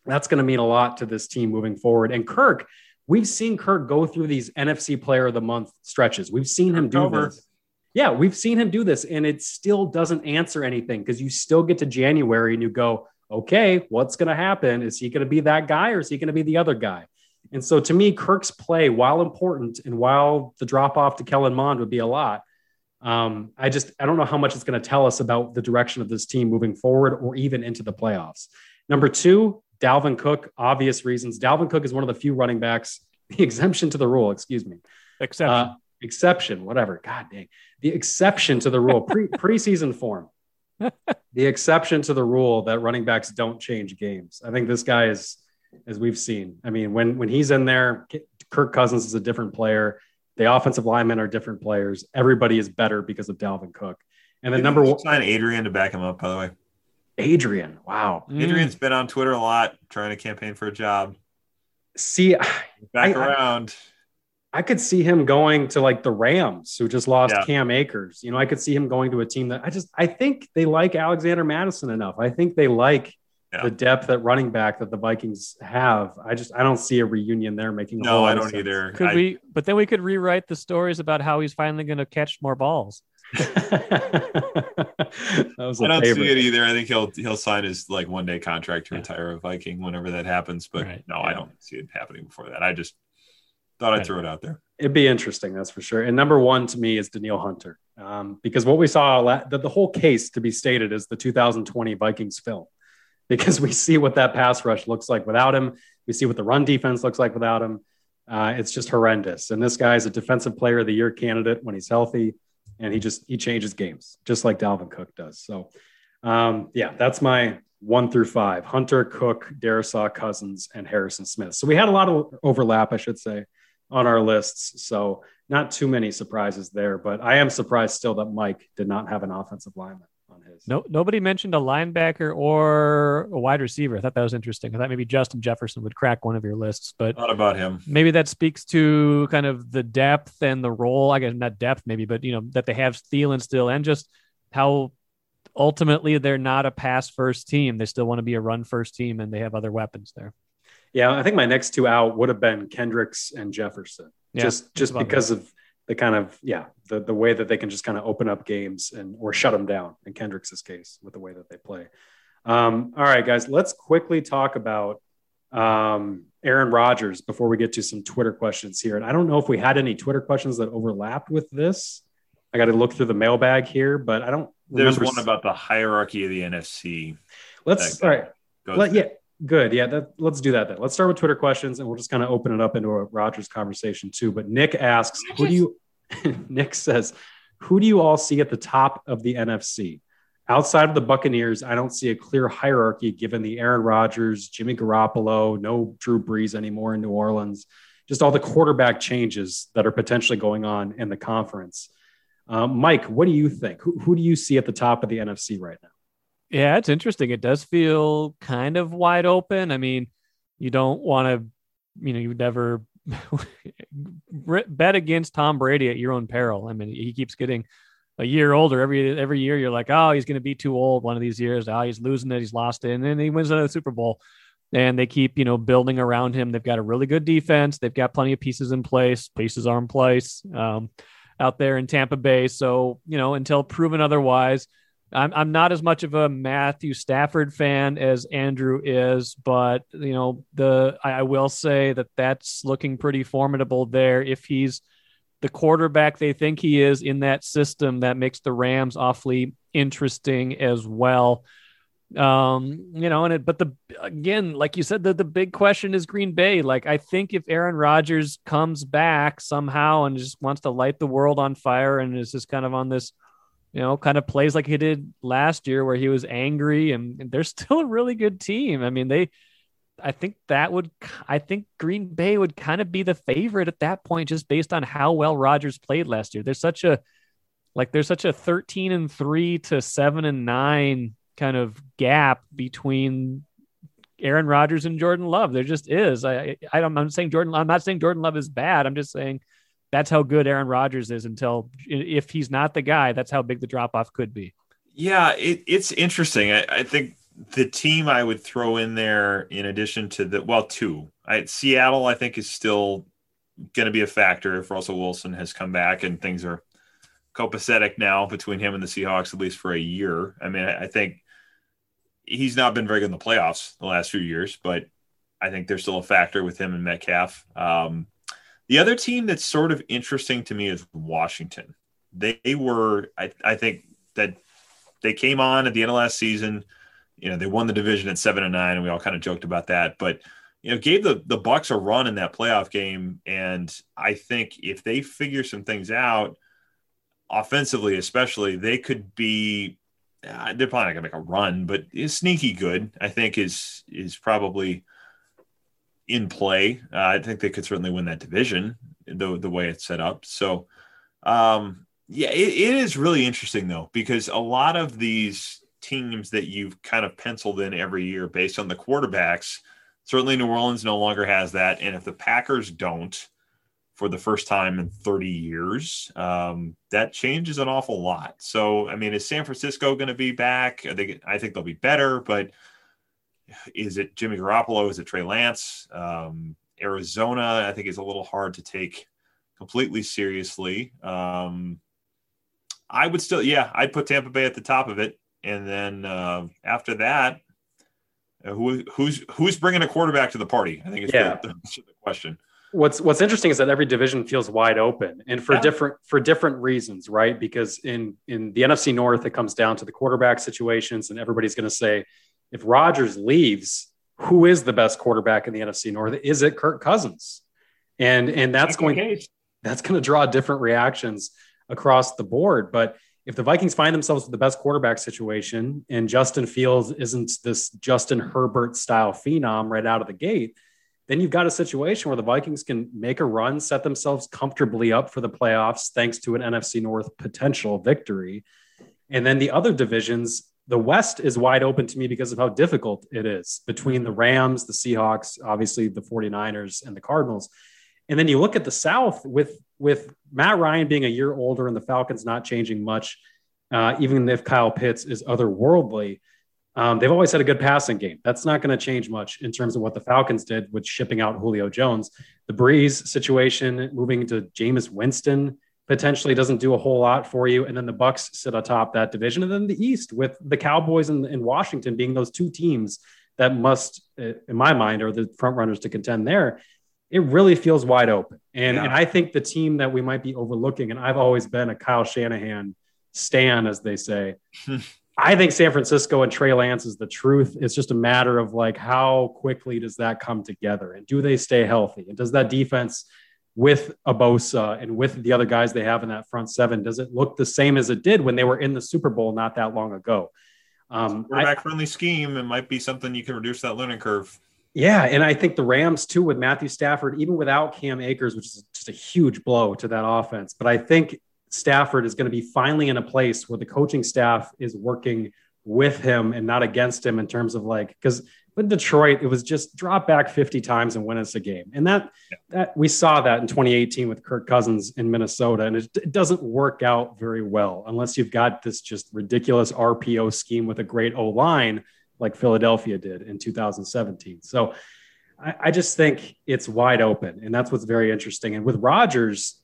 That's going to mean a lot to this team moving forward. And Kirk, we've seen Kirk go through these NFC Player of the Month stretches. We've seen him do Over. this. Yeah, we've seen him do this, and it still doesn't answer anything because you still get to January and you go, okay, what's going to happen? Is he going to be that guy or is he going to be the other guy? And so to me, Kirk's play, while important and while the drop off to Kellen Mond would be a lot, um, I just I don't know how much it's going to tell us about the direction of this team moving forward or even into the playoffs. Number two, Dalvin Cook, obvious reasons. Dalvin Cook is one of the few running backs, the exemption to the rule, excuse me. Exception. Uh, exception, whatever. God dang. The exception to the rule, pre preseason form. the exception to the rule that running backs don't change games. I think this guy is, as we've seen. I mean, when when he's in there, Kirk Cousins is a different player. The offensive linemen are different players. Everybody is better because of Dalvin Cook. And then number one, sign Adrian to back him up. By the way, Adrian. Wow, mm. Adrian's been on Twitter a lot trying to campaign for a job. See, back I, around. I could see him going to like the Rams, who just lost Yeah. Cam Akers. You know, I could see him going to a team that I just I think they like Alexander Mattison enough. I think they like Yeah. the depth at running back that the Vikings have. I just I don't see a reunion there making. A No, whole I of don't sense. either. Could I- we? But then we could rewrite the stories about how he's finally going to catch more balls. that was a I don't favorite. see it either. I think he'll he'll sign his like one day contract to retire a Viking whenever that happens. But Right. no, I don't see it happening before that. I just thought I'd Right. throw it out there. It'd be interesting, that's for sure. And number one to me is Danielle Hunter, um, because what we saw, la- the, the whole case to be stated is the 2020 Vikings film, because we see what that pass rush looks like without him. We see what the run defense looks like without him. Uh, it's just horrendous. And this guy's a defensive player of the year candidate when he's healthy, and he just he changes games just like Dalvin Cook does. So, um, yeah, that's my one through five: Hunter, Cook, Darrisaw, Cousins, and Harrison Smith. So we had a lot of overlap, I should say on our lists. So not too many surprises there, but I am surprised still that Mike did not have an offensive lineman on his. No, nobody mentioned a linebacker or a wide receiver. I thought that was interesting. I thought maybe Justin Jefferson would crack one of your lists, but not about him. maybe that speaks to kind of the depth and the role. I guess not depth, maybe, but you know that they have Thielen still, and just how ultimately they're not a pass first team. They still want to be a run first team, and they have other weapons there. Yeah, I think my next two out would have been Kendricks and Jefferson. Yeah, just just about because of the kind of yeah the the way that they can just kind of open up games and or shut them down in Kendricks' case with the way that they play. Um, all right, guys, let's quickly talk about um, Aaron Rodgers before we get to some Twitter questions here. And I don't know if we had any Twitter questions that overlapped with this. I got to look through the mailbag here, but I don't. There's one about the hierarchy of the NFC. Let's all right. Let, yeah, good. Yeah, that, let's do that then. Let's start with Twitter questions, and we'll just kind of open it up into a Rodgers conversation too. But Nick asks, "Who do you?" Nick says, "Who do you all see at the top of the NFC?" Outside of the Buccaneers, I don't see a clear hierarchy given the Aaron Rodgers, Jimmy Garoppolo, no Drew Brees anymore in New Orleans, just all the quarterback changes that are potentially going on in the conference. Um, Mike, what do you think? Who, who do you see at the top of the NFC right now? Yeah, it's interesting. It does feel kind of wide open. I mean, you don't want to, you know, you never bet against Tom Brady at your own peril. I mean, he keeps getting a year older every every year. You're like, oh, he's going to be too old one of these years. Oh, he's losing it. He's lost it, and then he wins another Super Bowl. And they keep, you know, building around him. They've got a really good defense. They've got plenty of pieces in place. Pieces are in place um, out there in Tampa Bay. So, you know, until proven otherwise, I'm I'm not as much of a Matthew Stafford fan as Andrew is, but you know the I, I will say that that's looking pretty formidable there. If he's the quarterback they think he is in that system, that makes the Rams awfully interesting as well. Um, you know, and it, but the again, like you said, the the big question is Green Bay. Like I think if Aaron Rodgers comes back somehow and just wants to light the world on fire and is just kind of on this you know, kind of plays like he did last year where he was angry and, they're still a really good team. I mean, they, I think that would, I think Green Bay would kind of be the favorite at that point, just based on how well Rodgers played last year. There's such a, like, there's such a 13 and three to seven and nine kind of gap between Aaron Rodgers and Jordan Love. There just is. I, I, I'm saying Jordan, I'm not saying Jordan Love is bad. I'm just saying that's how good Aaron Rodgers is until if he's not the guy, that's how big the drop off could be. Yeah, it, it's interesting. I, I think the team I would throw in there, in addition to the well, two. I, Seattle, I think, is still going to be a factor if Russell Wilson has come back and things are copacetic now between him and the Seahawks, at least for a year. I mean, I, I think he's not been very good in the playoffs the last few years, but I think there's still a factor with him and Metcalf. Um, the other team that's sort of interesting to me is Washington. They were, I, I think that they came on at the end of last season. You know, they won the division at seven and nine, and we all kind of joked about that. But you know, gave the the Bucs a run in that playoff game, and I think if they figure some things out, offensively especially, they could be. Uh, they're probably not gonna make a run, but is sneaky good. I think is is probably in play. Uh, I think they could certainly win that division the the way it's set up. So, um, yeah, it, it is really interesting though because a lot of these teams that you've kind of penciled in every year based on the quarterbacks, certainly New Orleans no longer has that, and if the Packers don't, for the first time in 30 years. Um, that changes an awful lot. So, I mean, is San Francisco going to be back? They, I think they'll be better, but is it Jimmy Garoppolo? Is it Trey Lance? Um, Arizona, I think, is a little hard to take completely seriously. Um, I would still, yeah, I'd put Tampa Bay at the top of it, and then uh, after that, uh, who who's who's bringing a quarterback to the party? I think is yeah. the, the, question. What's What's interesting is that every division feels wide open, and for yeah. different for different reasons, right? Because in in the NFC North, it comes down to the quarterback situations, and everybody's going to say, if Rodgers leaves, who is the best quarterback in the NFC North? Is it Kirk Cousins? And and that's going that's going to draw different reactions across the board. But if the Vikings find themselves with the best quarterback situation and Justin Fields isn't this Justin Herbert style phenom right out of the gate, then you've got a situation where the Vikings can make a run, set themselves comfortably up for the playoffs thanks to an NFC North potential victory. And then the other divisions, the West is wide open to me because of how difficult it is between the Rams, the Seahawks, obviously the 49ers, and the Cardinals. And then you look at the South with with Matt Ryan being a year older and the Falcons not changing much, uh, even if Kyle Pitts is otherworldly. Um, they've always had a good passing game. That's not going to change much in terms of what the Falcons did with shipping out Julio Jones. The Brees situation, moving to Jameis Winston, potentially doesn't do a whole lot for you. And then the Bucs sit atop that division, and then the East with the Cowboys and, and Washington being those two teams that must, eh, in my mind, are the front runners to contend there it really feels wide open. And, yeah. and I think the team that we might be overlooking, and I've always been a Kyle Shanahan stan, as they say. I think San Francisco and Trey Lance is the truth. It's just a matter of like how quickly does that come together, and do they stay healthy, and does that defense with Bosa and with the other guys they have in that front seven, does it look the same as it did when they were in the Super Bowl not that long ago? Um, quarterback friendly scheme. It might be something you can reduce that learning curve. Yeah, and I think the Rams too with Matthew Stafford, even without Cam Akers, which is just a huge blow to that offense. But I think Stafford is going to be finally in a place where the coaching staff is working with him and not against him in terms of like because with Detroit, it was just drop back 50 times and win us a game. And that that we saw that in 2018 with Kirk Cousins in Minnesota. And it, it doesn't work out very well unless you've got this just ridiculous RPO scheme with a great O line like Philadelphia did in 2017. So I, I, just think it's wide open, and that's what's very interesting. And with Rodgers,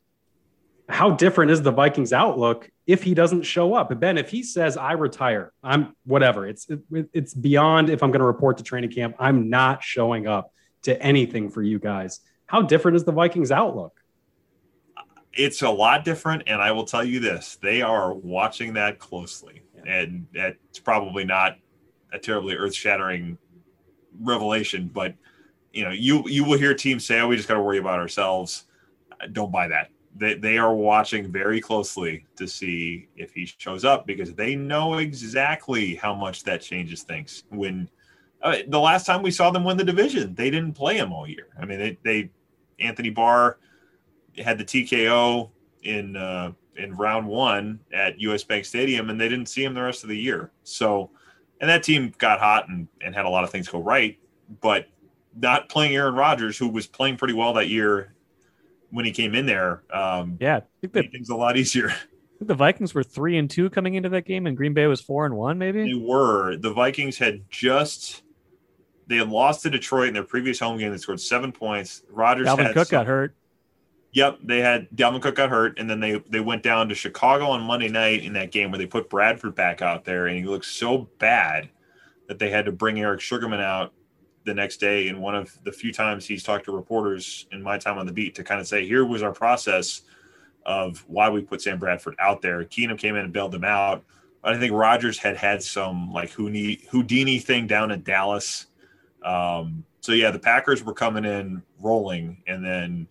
how different is the Vikings' outlook if he doesn't show up? Ben, if he says I retire, I'm whatever. It's it, it's beyond if I'm going to report to training camp. I'm not showing up to anything for you guys. How different is the Vikings' outlook? It's a lot different, and I will tell you this: they are watching that closely, yeah. and it's probably not a terribly earth shattering revelation, but you know, you you will hear teams say, "Oh, we just got to worry about ourselves." Don't buy that. They they are watching very closely to see if he shows up because they know exactly how much that changes things. When uh, the last time we saw them win the division, they didn't play him all year. I mean, they, they Anthony Barr had the TKO in uh, in round one at US Bank Stadium, and they didn't see him the rest of the year. So and that team got hot and, and had a lot of things go right, but not playing Aaron Rodgers, who was playing pretty well that year when he came in there. Um, yeah, I think that, things a lot easier. the Vikings were three and two coming into that game, and Green Bay was four and one. Maybe they were. The Vikings had just they had lost to Detroit in their previous home game. They scored seven points. Rodgers Dalvin Cook some, got hurt. Yep, they had Dalvin Cook got hurt, and then they they went down to Chicago on Monday night in that game where they put Bradford back out there, and he looked so bad that they had to bring Eric Sugarman out the next day. And one of the few times he's talked to reporters in my time on the beat to kind of say, here was our process of why we put Sam Bradford out there. Keenum came in and bailed them out. I think Rodgers had had some like Houdini thing down in Dallas. Um, so yeah, the Packers were coming in rolling, and then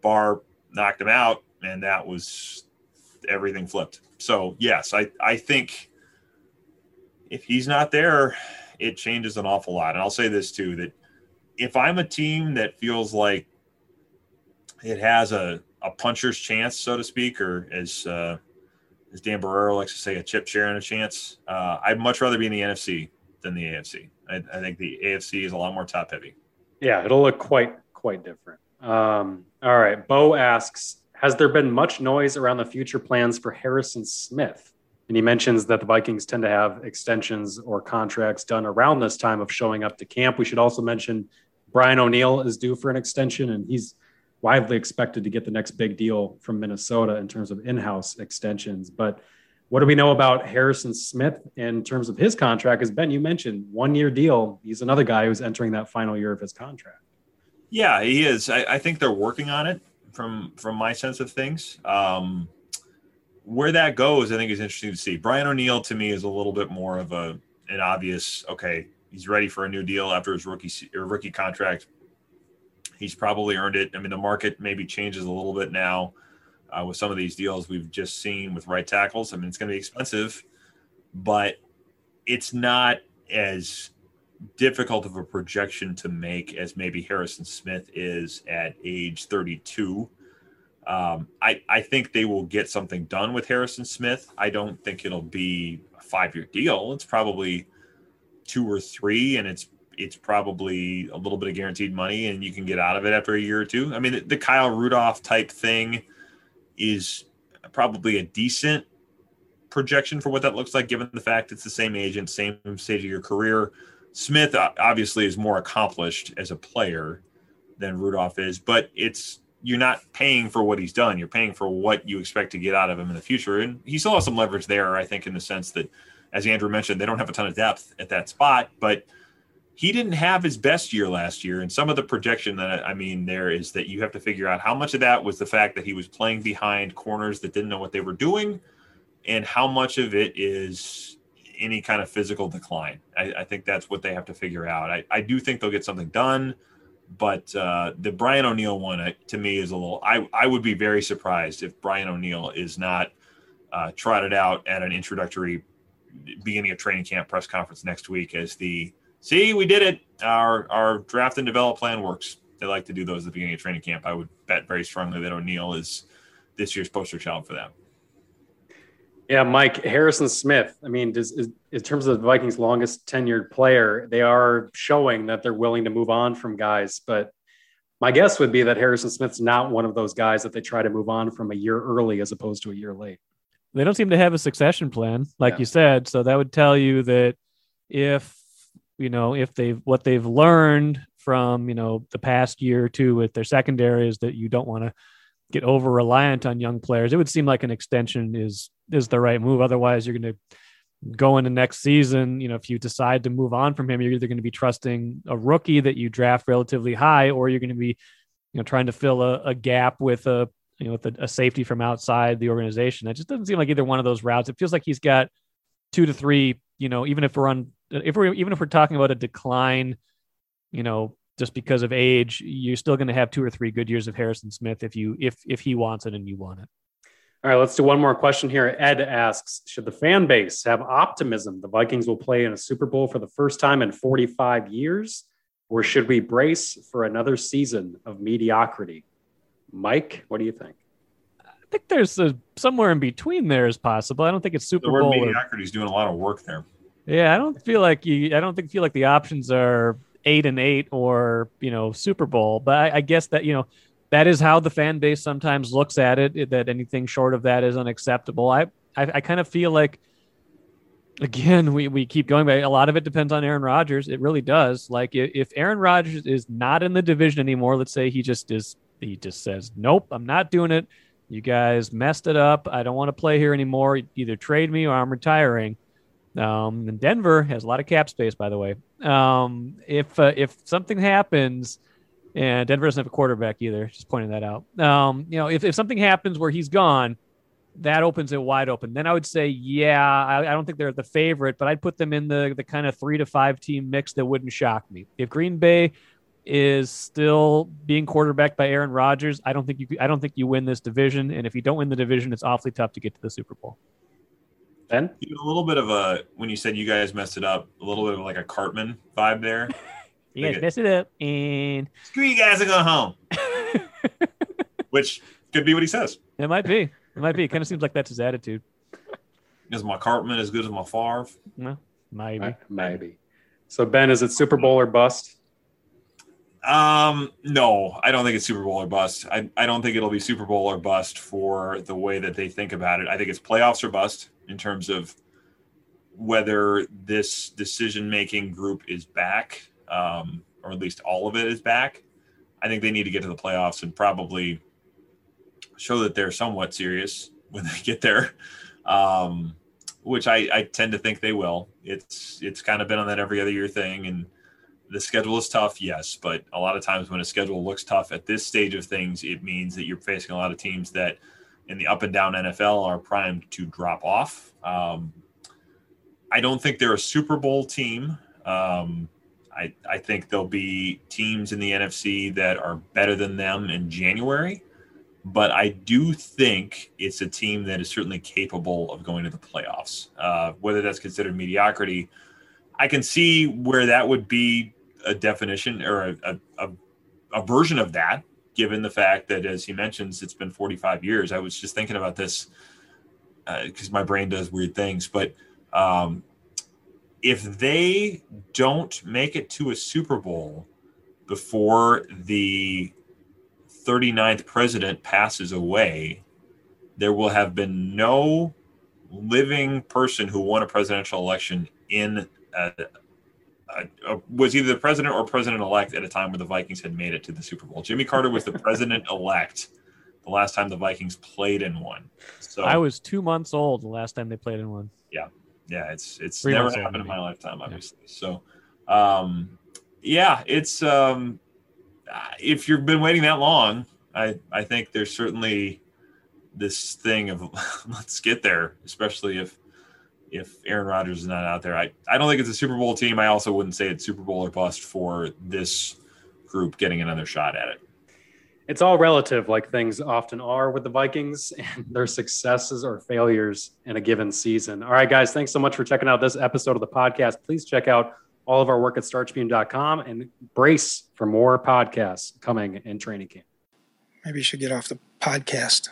Barr knocked him out, and that was everything flipped. So yes, I I think if he's not there, it changes an awful lot. And I'll say this too: that if I'm a team that feels like it has a a puncher's chance, so to speak, or as uh, as Dan Barreiro likes to say, a chip share and a chance, uh, I'd much rather be in the NFC than the AFC. I, I think the AFC is a lot more top heavy. Yeah, it'll look quite quite different. Um, all right. Bo asks Has there been much noise around the future plans for Harrison Smith? And he mentions that the Vikings tend to have extensions or contracts done around this time of showing up to camp. We should also mention Brian O'Neill is due for an extension, and he's widely expected to get the next big deal from Minnesota in terms of in house extensions. But what do we know about Harrison Smith in terms of his contract? As Ben, you mentioned, one year deal. He's another guy who's entering that final year of his contract. Yeah, he is. I, I think they're working on it from from my sense of things. Um, where that goes, I think is interesting to see. Brian O'Neill to me is a little bit more of a an obvious. Okay, he's ready for a new deal after his rookie rookie contract. He's probably earned it. I mean, the market maybe changes a little bit now uh, with some of these deals we've just seen with right tackles. I mean, it's going to be expensive, but it's not as difficult of a projection to make as maybe Harrison Smith is at age 32. Um, I, I think they will get something done with Harrison Smith. I don't think it'll be a five year deal. It's probably two or three, and it's it's probably a little bit of guaranteed money, and you can get out of it after a year or two. I mean, the, the Kyle Rudolph type thing is probably a decent projection for what that looks like, given the fact it's the same agent, same stage of your career. Smith obviously is more accomplished as a player than Rudolph is, but it's you're not paying for what he's done. You're paying for what you expect to get out of him in the future. And he still has some leverage there, I think, in the sense that, as Andrew mentioned, they don't have a ton of depth at that spot, but he didn't have his best year last year. And some of the projection that I mean there is that you have to figure out how much of that was the fact that he was playing behind corners that didn't know what they were doing, and how much of it is any kind of physical decline. I, I think that's what they have to figure out. I, I do think they'll get something done, but uh, the Brian O'Neill one uh, to me is a little. I I would be very surprised if Brian O'Neill is not uh, trotted out at an introductory beginning of training camp press conference next week as the see, we did it. Our our draft and develop plan works. They like to do those at the beginning of training camp. I would bet very strongly that O'Neill is this year's poster child for that. Yeah, Mike Harrison Smith. I mean, does, is, in terms of the Vikings' longest tenured player, they are showing that they're willing to move on from guys. But my guess would be that Harrison Smith's not one of those guys that they try to move on from a year early as opposed to a year late. They don't seem to have a succession plan, like yeah. you said. So that would tell you that if you know if they've what they've learned from you know the past year or two with their secondary is that you don't want to get over reliant on young players. It would seem like an extension is is the right move. Otherwise you're going to go into next season you know if you decide to move on from him you're either going to be trusting a rookie that you draft relatively high or you're going to be you know trying to fill a, a gap with a you know with a, a safety from outside the organization. That just doesn't seem like either one of those routes. It feels like he's got two to three you know even if we're on if we're even if we're talking about a decline, you know, just because of age, you're still going to have two or three good years of Harrison Smith if you if if he wants it and you want it. All right, let's do one more question here. Ed asks, should the fan base have optimism the Vikings will play in a Super Bowl for the first time in 45 years, or should we brace for another season of mediocrity? Mike, what do you think? I think there's a somewhere in between there is possible. I don't think it's Super the word Bowl. Mediocrity is doing a lot of work there. Yeah, I don't feel like you. I don't think feel like the options are eight and eight or you know Super Bowl. But I, I guess that you know that is how the fan base sometimes looks at it. That anything short of that is unacceptable. I I, I kind of feel like again we, we keep going back a lot of it depends on aaron rodgers it really does like if aaron rodgers is not in the division anymore let's say he just is he just says nope i'm not doing it you guys messed it up i don't want to play here anymore either trade me or i'm retiring um, and Denver has a lot of cap space, by the way. Um, if uh, if something happens, and Denver doesn't have a quarterback either, just pointing that out. Um, you know, if, if something happens where he's gone, that opens it wide open. Then I would say, yeah, I, I, don't think they're the favorite, but I'd put them in the the kind of three to five team mix that wouldn't shock me. If Green Bay is still being quarterbacked by Aaron Rodgers, I don't think you I don't think you win this division. And if you don't win the division, it's awfully tough to get to the Super Bowl. Ben? A little bit of a when you said you guys messed it up, a little bit of like a Cartman vibe there. you guys messed it up and screw you guys and go home. Which could be what he says. It might be. It might be. It kind of seems like that's his attitude. Is my Cartman as good as my Favre? No, maybe. Uh, maybe. So Ben, is it Super Bowl or bust? Um, no, I don't think it's Super Bowl or bust. I, I don't think it'll be Super Bowl or bust for the way that they think about it. I think it's playoffs or bust in terms of whether this decision making group is back, um, or at least all of it is back. I think they need to get to the playoffs and probably show that they're somewhat serious when they get there. Um, which I, I tend to think they will. It's it's kind of been on that every other year thing, and the schedule is tough, yes, but a lot of times when a schedule looks tough at this stage of things, it means that you're facing a lot of teams that in the up and down NFL are primed to drop off. Um, I don't think they're a Super Bowl team. Um, I, I think there'll be teams in the NFC that are better than them in January, but I do think it's a team that is certainly capable of going to the playoffs. Uh, whether that's considered mediocrity, I can see where that would be a definition or a, a, a version of that, given the fact that, as he mentions, it's been 45 years. I was just thinking about this because uh, my brain does weird things. But um, if they don't make it to a Super Bowl before the 39th president passes away, there will have been no living person who won a presidential election in uh, uh, was either the president or president elect at a time where the Vikings had made it to the Super Bowl. Jimmy Carter was the president elect the last time the Vikings played in one. So I was two months old the last time they played in one. Yeah, yeah, it's it's Three never happened in my lifetime, obviously. Yeah. So, um, yeah, it's um, if you've been waiting that long, I I think there's certainly this thing of let's get there, especially if if Aaron Rodgers is not out there. I, I don't think it's a Super Bowl team. I also wouldn't say it's Super Bowl or bust for this group getting another shot at it. It's all relative, like things often are with the Vikings and their successes or failures in a given season. All right, guys, thanks so much for checking out this episode of the podcast. Please check out all of our work at startribune.com and brace for more podcasts coming in training camp. Maybe you should get off the podcast.